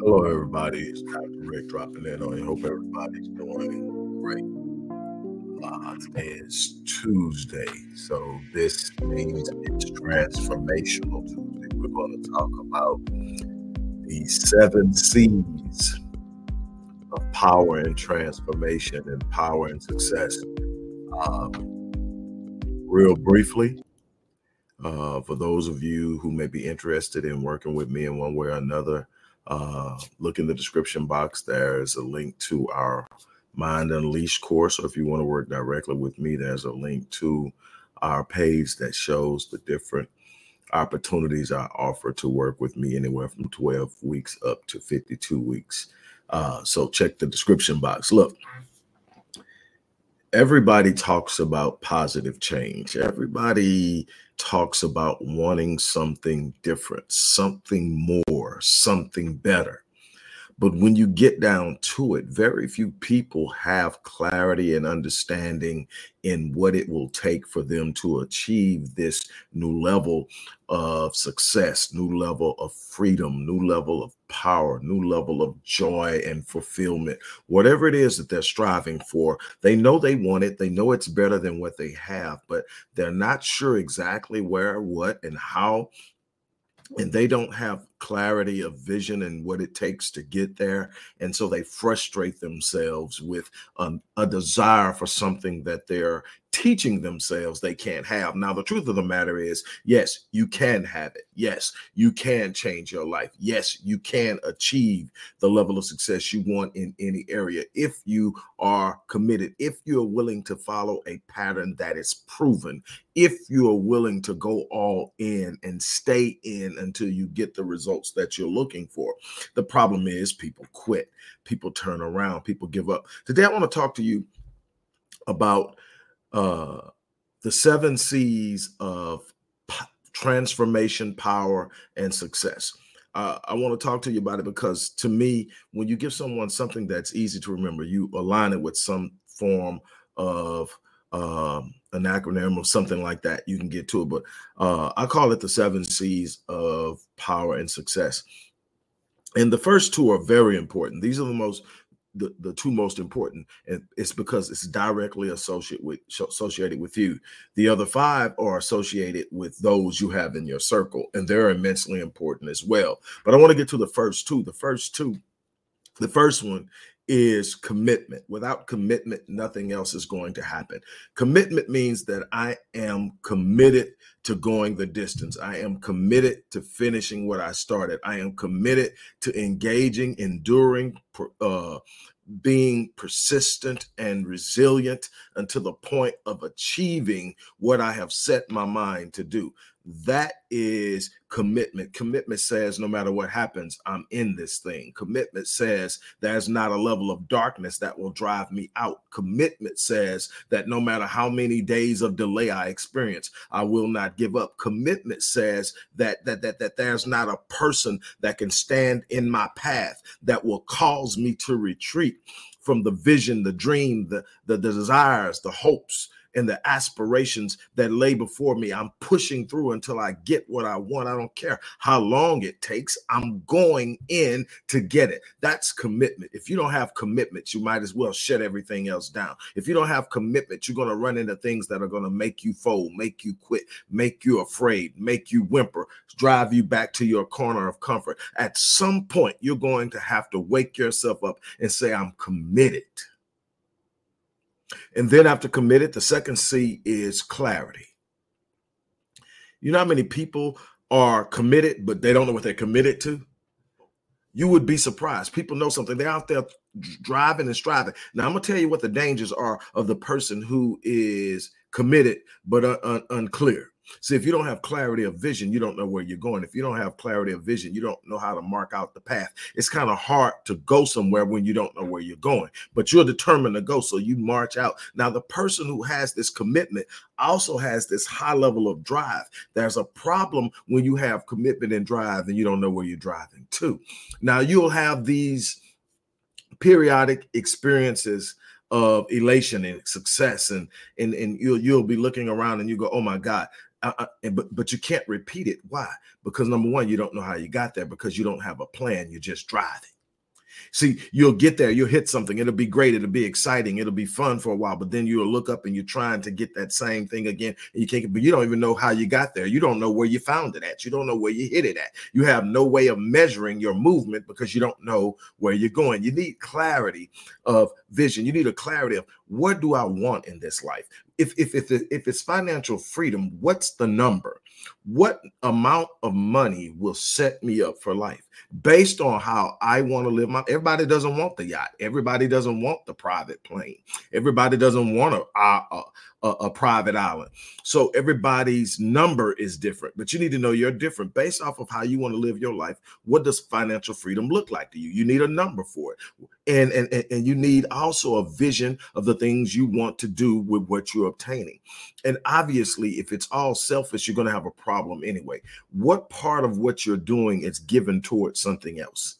Hello, everybody. It's Dr. Rick dropping in on you. Hope everybody's doing great. Uh, Tuesday, so this means it's transformational Tuesday. We're going to talk about the seven C's of power and transformation and power and success. Um, real briefly, uh, for those of you who may be interested in working with me in one way or another, uh, look in the description box. There's a link to our Mind Unleashed course. Or if you want to work directly with me, there's a link to our page that shows the different opportunities I offer to work with me anywhere from 12 weeks up to 52 weeks. Uh, so check the description box. Look, everybody talks about positive change. Everybody talks about wanting something different, something more, something better. But when you get down to it, very few people have clarity and understanding in what it will take for them to achieve this new level of success, new level of freedom, new level of power, new level of joy and fulfillment. Whatever it is that they're striving for, they know they want it. They know it's better than what they have, but they're not sure exactly where, what, and how and they don't have clarity of vision and what it takes to get there. And so they frustrate themselves with um, a desire for something that they're teaching themselves they can't have. Now, the truth of the matter is, yes, you can have it. Yes, you can change your life. Yes, you can achieve the level of success you want in any area if you are committed, if you're willing to follow a pattern that is proven, if you are willing to go all in and stay in until you get the results that you're looking for. The problem is people quit, people turn around, people give up. Today, I want to talk to you about uh, the seven C's of p- transformation, power, and success. Uh, I want to talk to you about it because to me, when you give someone something that's easy to remember, you align it with some form of um, an acronym or something like that. You can get to it, but uh, I call it the seven C's of power and success. And the first two are very important. These are the most the, the two most important and it's because it's directly associated with associated with you the other five are associated with those you have in your circle and they're immensely important as well but i want to get to the first two the first two the first one is commitment. Without commitment, nothing else is going to happen. Commitment means that I am committed to going the distance. I am committed to finishing what I started. I am committed to engaging, enduring, uh, being persistent and resilient until the point of achieving what I have set my mind to do. That is commitment. Commitment says no matter what happens, I'm in this thing. Commitment says there's not a level of darkness that will drive me out. Commitment says that no matter how many days of delay I experience, I will not give up. Commitment says that that that that there's not a person that can stand in my path that will cause me to retreat from the vision, the dream, the, the, the desires, the hopes, and the aspirations that lay before me. I'm pushing through until I get what I want. I don't care how long it takes. I'm going in to get it. That's commitment. If you don't have commitment, you might as well shut everything else down. If you don't have commitment, you're going to run into things that are going to make you fold, make you quit, make you afraid, make you whimper, drive you back to your corner of comfort. At some point, you're going to have to wake yourself up and say, I'm committed. And then after committed, the second C is clarity. You know how many people are committed, but they don't know what they're committed to? You would be surprised. People know something. They're out there driving and striving. Now, I'm going to tell you what the dangers are of the person who is committed but un- un- unclear. See, if you don't have clarity of vision, you don't know where you're going. If you don't have clarity of vision, you don't know how to mark out the path. It's kind of hard to go somewhere when you don't know where you're going, but you're determined to go. So you march out. Now, the person who has this commitment also has this high level of drive. There's a problem when you have commitment and drive and you don't know where you're driving to. Now, you'll have these periodic experiences of elation and success and and and you'll you'll be looking around and you go oh my god but but you can't repeat it. Why? Because number one, you don't know how you got there because you don't have a plan. You're just driving. See, you'll get there, you'll hit something, it'll be great, it'll be exciting, it'll be fun for a while, but then you'll look up and you're trying to get that same thing again, and you can't, but you don't even know how you got there. You don't know where you found it at, you don't know where you hit it at. You have no way of measuring your movement because you don't know where you're going. You need clarity of vision, you need a clarity of what do I want in this life? If if if, if it's financial freedom, what's the number? What amount of money will set me up for life based on how I want to live my everybody doesn't want the yacht. Everybody doesn't want the private plane. Everybody doesn't want a, a, a private island. So everybody's number is different, but you need to know you're different based off of how you want to live your life. What does financial freedom look like to you? You need a number for it. And, and, and you need also a vision of the things you want to do with what you're obtaining. And obviously, if it's all selfish, you're going to have a problem anyway. What part of what you're doing is given towards something else?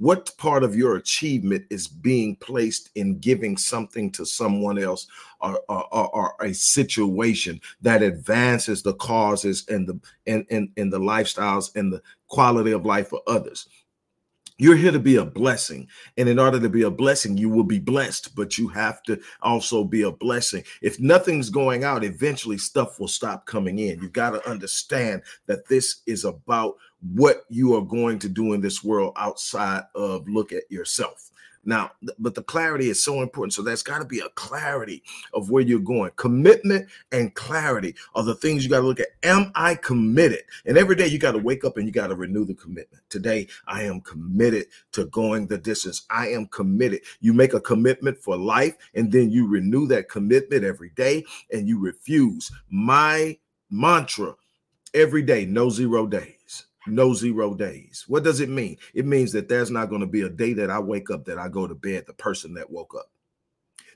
What part of your achievement is being placed in giving something to someone else or, or, or, a situation that advances the causes and the and, and, and the lifestyles and the quality of life for others? You're here to be a blessing. And in order to be a blessing, you will be blessed, but you have to also be a blessing. If nothing's going out, eventually stuff will stop coming in. You've got to understand that this is about what you are going to do in this world outside of look at yourself. Now, but the clarity is so important. So there's got to be a clarity of where you're going. Commitment and clarity are the things you got to look at. Am I committed? And every day you got to wake up and you got to renew the commitment. Today, I am committed to going the distance. I am committed. You make a commitment for life and then you renew that commitment every day and you refuse. My mantra every day, no zero days no zero days. What does it mean? It means that there's not going to be a day that I wake up that I go to bed the person that woke up.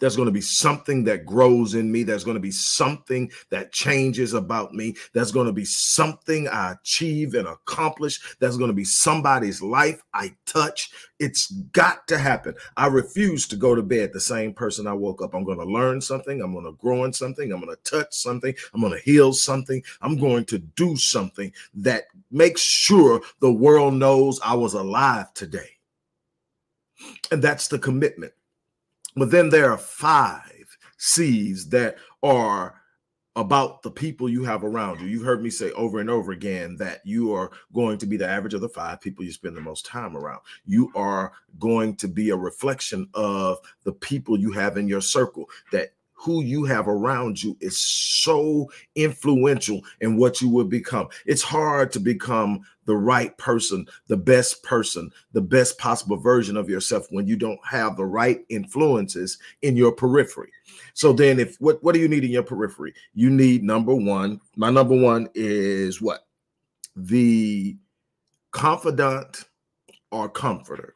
There's going to be something that grows in me. There's going to be something that changes about me. There's going to be something I achieve and accomplish. There's going to be somebody's life I touch. It's got to happen. I refuse to go to bed the same person I woke up. I'm going to learn something. I'm going to grow in something. I'm going to touch something. I'm going to heal something. I'm going to do something that makes sure the world knows I was alive today. And that's the commitment. But then there are five C's that are about the people you have around you. You've heard me say over and over again that you are going to be the average of the five people you spend the most time around. You are going to be a reflection of the people you have in your circle that who you have around you is so influential in what you will become. It's hard to become the right person, the best person, the best possible version of yourself when you don't have the right influences in your periphery. So then if what what do you need in your periphery? You need number 1. My number 1 is what? The confidant or comforter.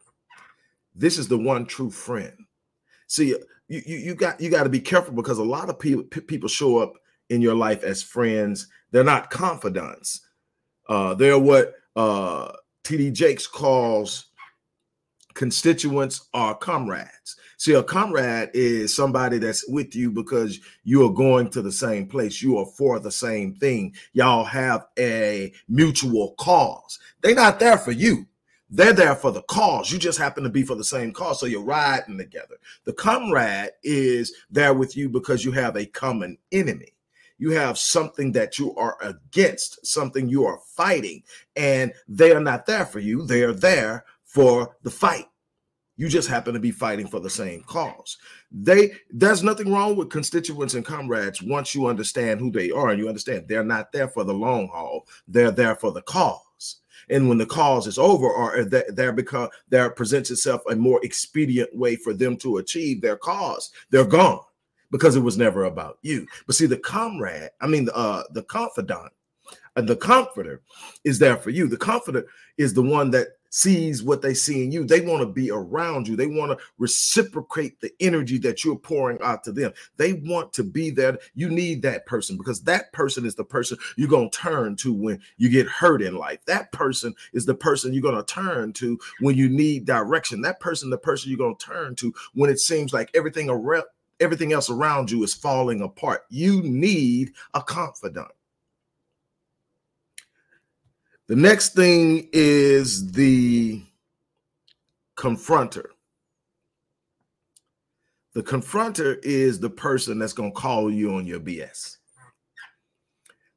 This is the one true friend. See, you, you, got you got to be careful because a lot of people people show up in your life as friends. They're not confidants. Uh, they're what uh, TD Jakes calls constituents or comrades. See, a comrade is somebody that's with you because you are going to the same place. You are for the same thing. Y'all have a mutual cause. They're not there for you. They're there for the cause. You just happen to be for the same cause. So you're riding together. The comrade is there with you because you have a common enemy. You have something that you are against, something you are fighting, and they are not there for you. They are there for the fight. You just happen to be fighting for the same cause. They there's nothing wrong with constituents and comrades once you understand who they are and you understand they're not there for the long haul. They're there for the cause and when the cause is over or that there become there presents itself a more expedient way for them to achieve their cause they're gone because it was never about you. But see the comrade i mean uh the confidant and the comforter is there for you the comforter is the one that sees what they see in you. They want to be around you. They want to reciprocate the energy that you're pouring out to them. They want to be there. You need that person because that person is the person you're going to turn to when you get hurt in life. That person is the person you're going to turn to when you need direction. That person, the person you're going to turn to when it seems like everything around everything else around you is falling apart. You need a confidant. The next thing is the confronter. The confronter is the person that's going to call you on your BS.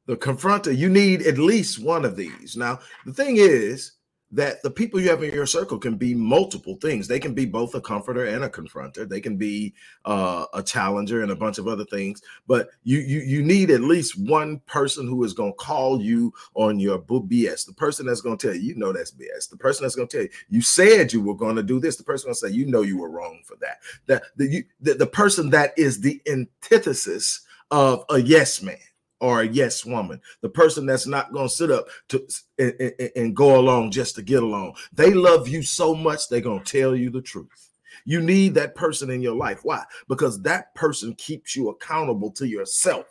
The confronter, you need at least one of these. Now, the thing is, that the people you have in your circle can be multiple things. They can be both a comforter and a confronter. They can be uh, a challenger and a bunch of other things. But you you you need at least one person who is going to call you on your BS. The person that's going to tell you, you know, that's BS. The person that's going to tell you, you said you were going to do this. The person going to say, you know, you were wrong for that. That the you, the, the person that is the antithesis of a yes man or a yes woman, the person that's not going to sit up to and, and, and, go along just to get along. They love you so much they're going to tell you the truth. You need that person in your life. Why? Because that person keeps you accountable to yourself.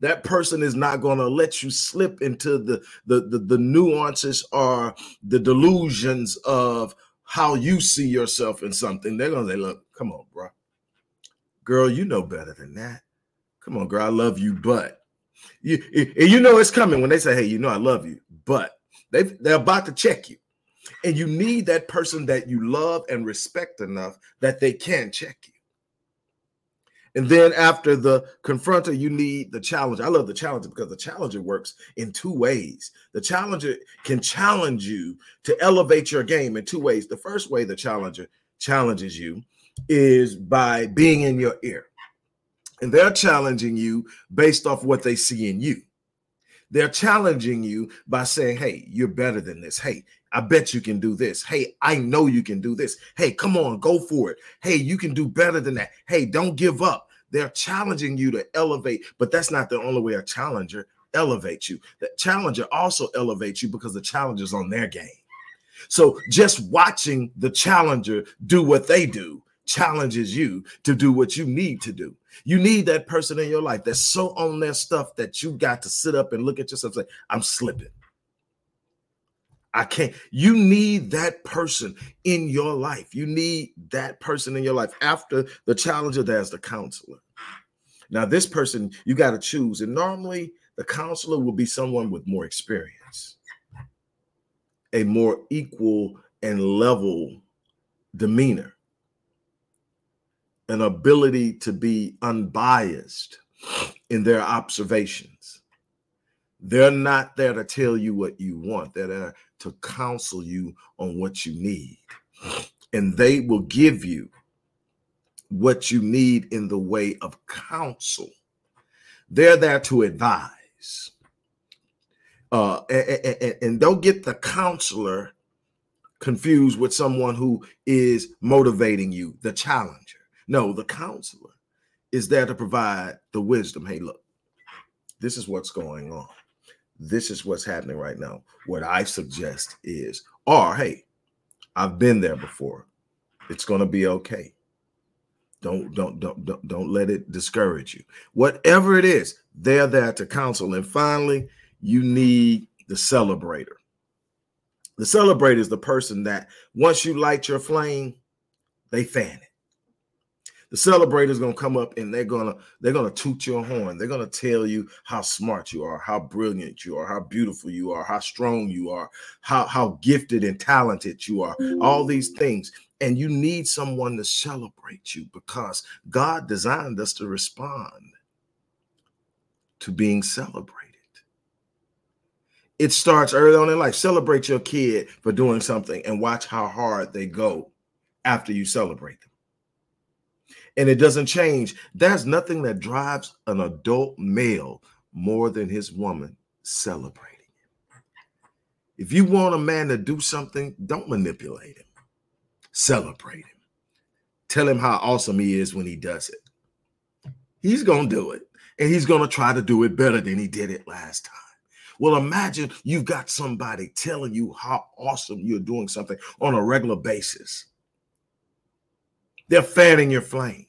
That person is not going to let you slip into the, the the the nuances or the delusions of how you see yourself in something. They're going to say, "Look, come on, bro, girl, you know better than that." Come on, girl, I love you, but you and you know it's coming when they say, "Hey, you know I love you," but they they're about to check you, and you need that person that you love and respect enough that they can check you. And then after the confronter, you need the challenger. I love the challenger because the challenger works in two ways. The challenger can challenge you to elevate your game in two ways. The first way the challenger challenges you is by being in your ear and they're challenging you based off what they see in you. They're challenging you by saying, Hey, you're better than this. Hey, I bet you can do this. Hey, I know you can do this. Hey, come on, go for it. Hey, you can do better than that. Hey, don't give up. They're challenging you to elevate, but that's not the only way a challenger elevates you. The challenger also elevates you because the challenger's on their game. So just watching the challenger do what they do challenges you to do what you need to do. You need that person in your life that's so on their stuff that you got to sit up and look at yourself and say, I'm slipping. I can't. You need that person in your life. You need that person in your life. After the challenger, there's the counselor. Now, this person you got to choose. And normally, the counselor will be someone with more experience, a more equal and level demeanor an ability to be unbiased in their observations. They're not there to tell you what you want, they're there to counsel you on what you need. And they will give you what you need in the way of counsel. They're there to advise. Uh, and, and, and don't get the counselor confused with someone who is motivating you, the challenger. No, the counselor is there to provide the wisdom. Hey, look, this is what's going on. This is what's happening right now. What I suggest is, or hey, I've been there before. It's going to be okay. Don't don't don't don't don't let it discourage you. Whatever it is, they're there to counsel. And finally, you need the celebrator. The celebrator is the person that once you light your flame, they fan it the celebrator's gonna come up and they're gonna they're gonna toot your horn. They're gonna tell you how smart you are, how brilliant you are, how beautiful you are, how strong you are, how how gifted and talented you are. All mm-hmm. these things. And you need someone to celebrate you because God designed us to respond to being celebrated. It starts early on in life. Celebrate your kid for doing something and watch how hard they go after you celebrate them and it doesn't change. There's nothing that drives an adult male more than his woman celebrating. If you want a man to do something, don't manipulate him. Celebrate him. Tell him how awesome he is when he does it. He's going to do it, and he's going to try to do it better than he did it last time. Well, imagine you've got somebody telling you how awesome you're doing something on a regular basis. They're fanning your flame.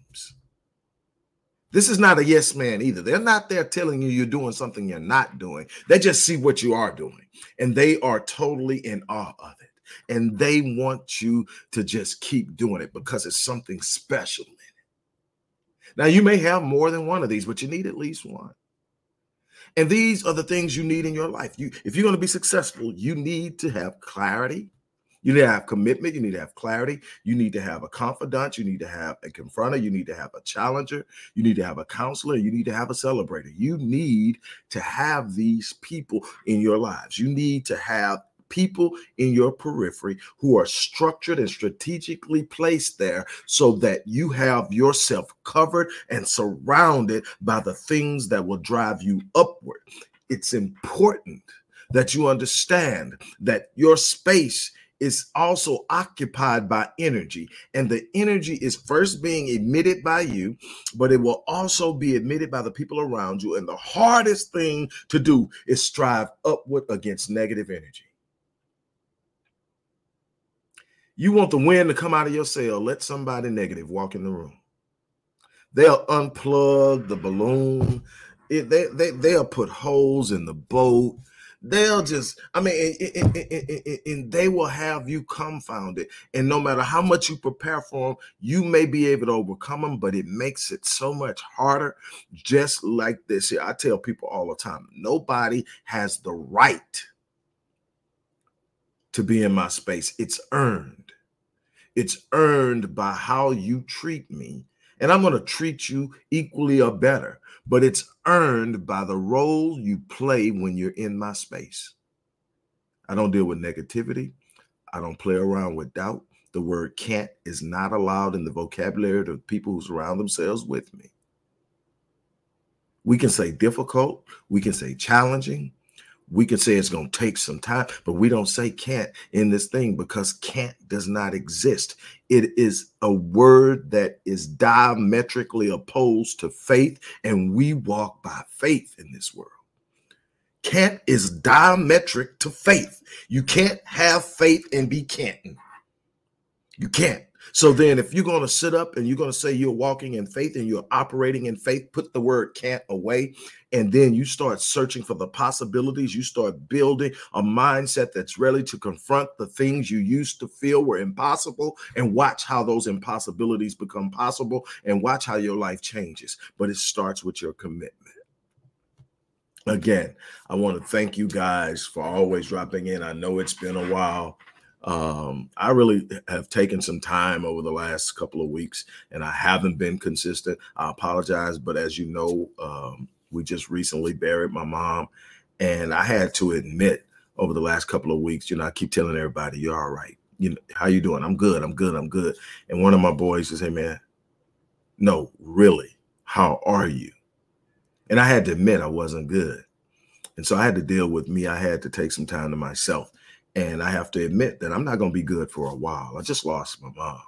This is not a yes man either. They're not there telling you you're doing something you're not doing. They just see what you are doing and they are totally in awe of it. And they want you to just keep doing it because it's something special in it. Now, you may have more than one of these, but you need at least one. And these are the things you need in your life. You, if you're going to be successful, you need to have clarity. You need to have commitment. You need to have clarity. You need to have a confidant. You need to have a confronter. You need to have a challenger. You need to have a counselor. You need to have a celebrator. You need to have these people in your lives. You need to have people in your periphery who are structured and strategically placed there so that you have yourself covered and surrounded by the things that will drive you upward. It's important that you understand that your space is also occupied by energy and the energy is first being emitted by you but it will also be emitted by the people around you and the hardest thing to do is strive upward against negative energy You want the wind to come out of your sail. Let somebody negative walk in the room. They'll unplug the balloon. It, they, they, they'll put holes in the boat. They'll just, I mean, and, and, and, and, they will have you confounded. And no matter how much you prepare for them, you may be able to overcome them, but it makes it so much harder. Just like this. I tell people all the time nobody has the right to be in my space. It's earned. It's earned by how you treat me. And I'm going to treat you equally or better, but it's earned by the role you play when you're in my space. I don't deal with negativity. I don't play around with doubt. The word can't is not allowed in the vocabulary of people who surround themselves with me. We can say difficult, we can say challenging, we can say it's going to take some time, but we don't say can't in this thing because can't does not exist. It is a word that is diametrically opposed to faith, and we walk by faith in this world. Can't is diametric to faith. You can't have faith and be canting. You can't. So then, if you're going to sit up and you're going to say you're walking in faith and you're operating in faith, put the word can't away. And then you start searching for the possibilities. You start building a mindset that's ready to confront the things you used to feel were impossible and watch how those impossibilities become possible and watch how your life changes. But it starts with your commitment. Again, I want to thank you guys for always dropping in. I know it's been a while. Um, I really have taken some time over the last couple of weeks and I haven't been consistent. I apologize, but as you know, um, we just recently buried my mom, and I had to admit over the last couple of weeks, you know, I keep telling everybody, "You're all right." You know, how you doing? I'm good. I'm good. I'm good. And one of my boys says, "Hey, man, no, really, how are you?" And I had to admit I wasn't good, and so I had to deal with me. I had to take some time to myself and I have to admit that I'm not going to be good for a while. I just lost my mom,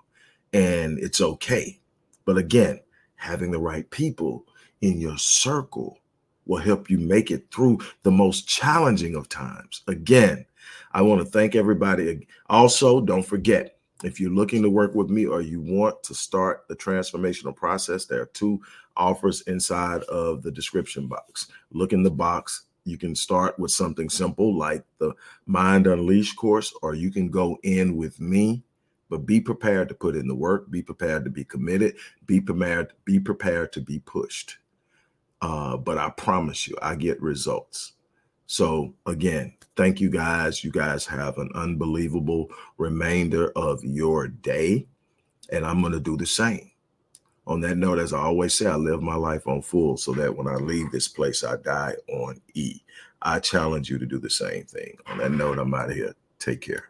and it's okay. But again, having the right people in your circle will help you make it through the most challenging of times. Again, I want to thank everybody. Also, don't forget if you're looking to work with me or you want to start the transformational process, there are two offers inside of the description box. Look in the box, you can start with something simple like the Mind Unleashed course, or you can go in with me. But be prepared to put in the work. Be prepared to be committed. Be prepared. Be prepared to be pushed. Uh, but I promise you, I get results. So again, thank you guys. You guys have an unbelievable remainder of your day, and I'm to do the same on that note, as I always say, I live my life on full so that when I leave this place, I die on E. I challenge you to do the same thing. On that note, I'm out of here. Take care.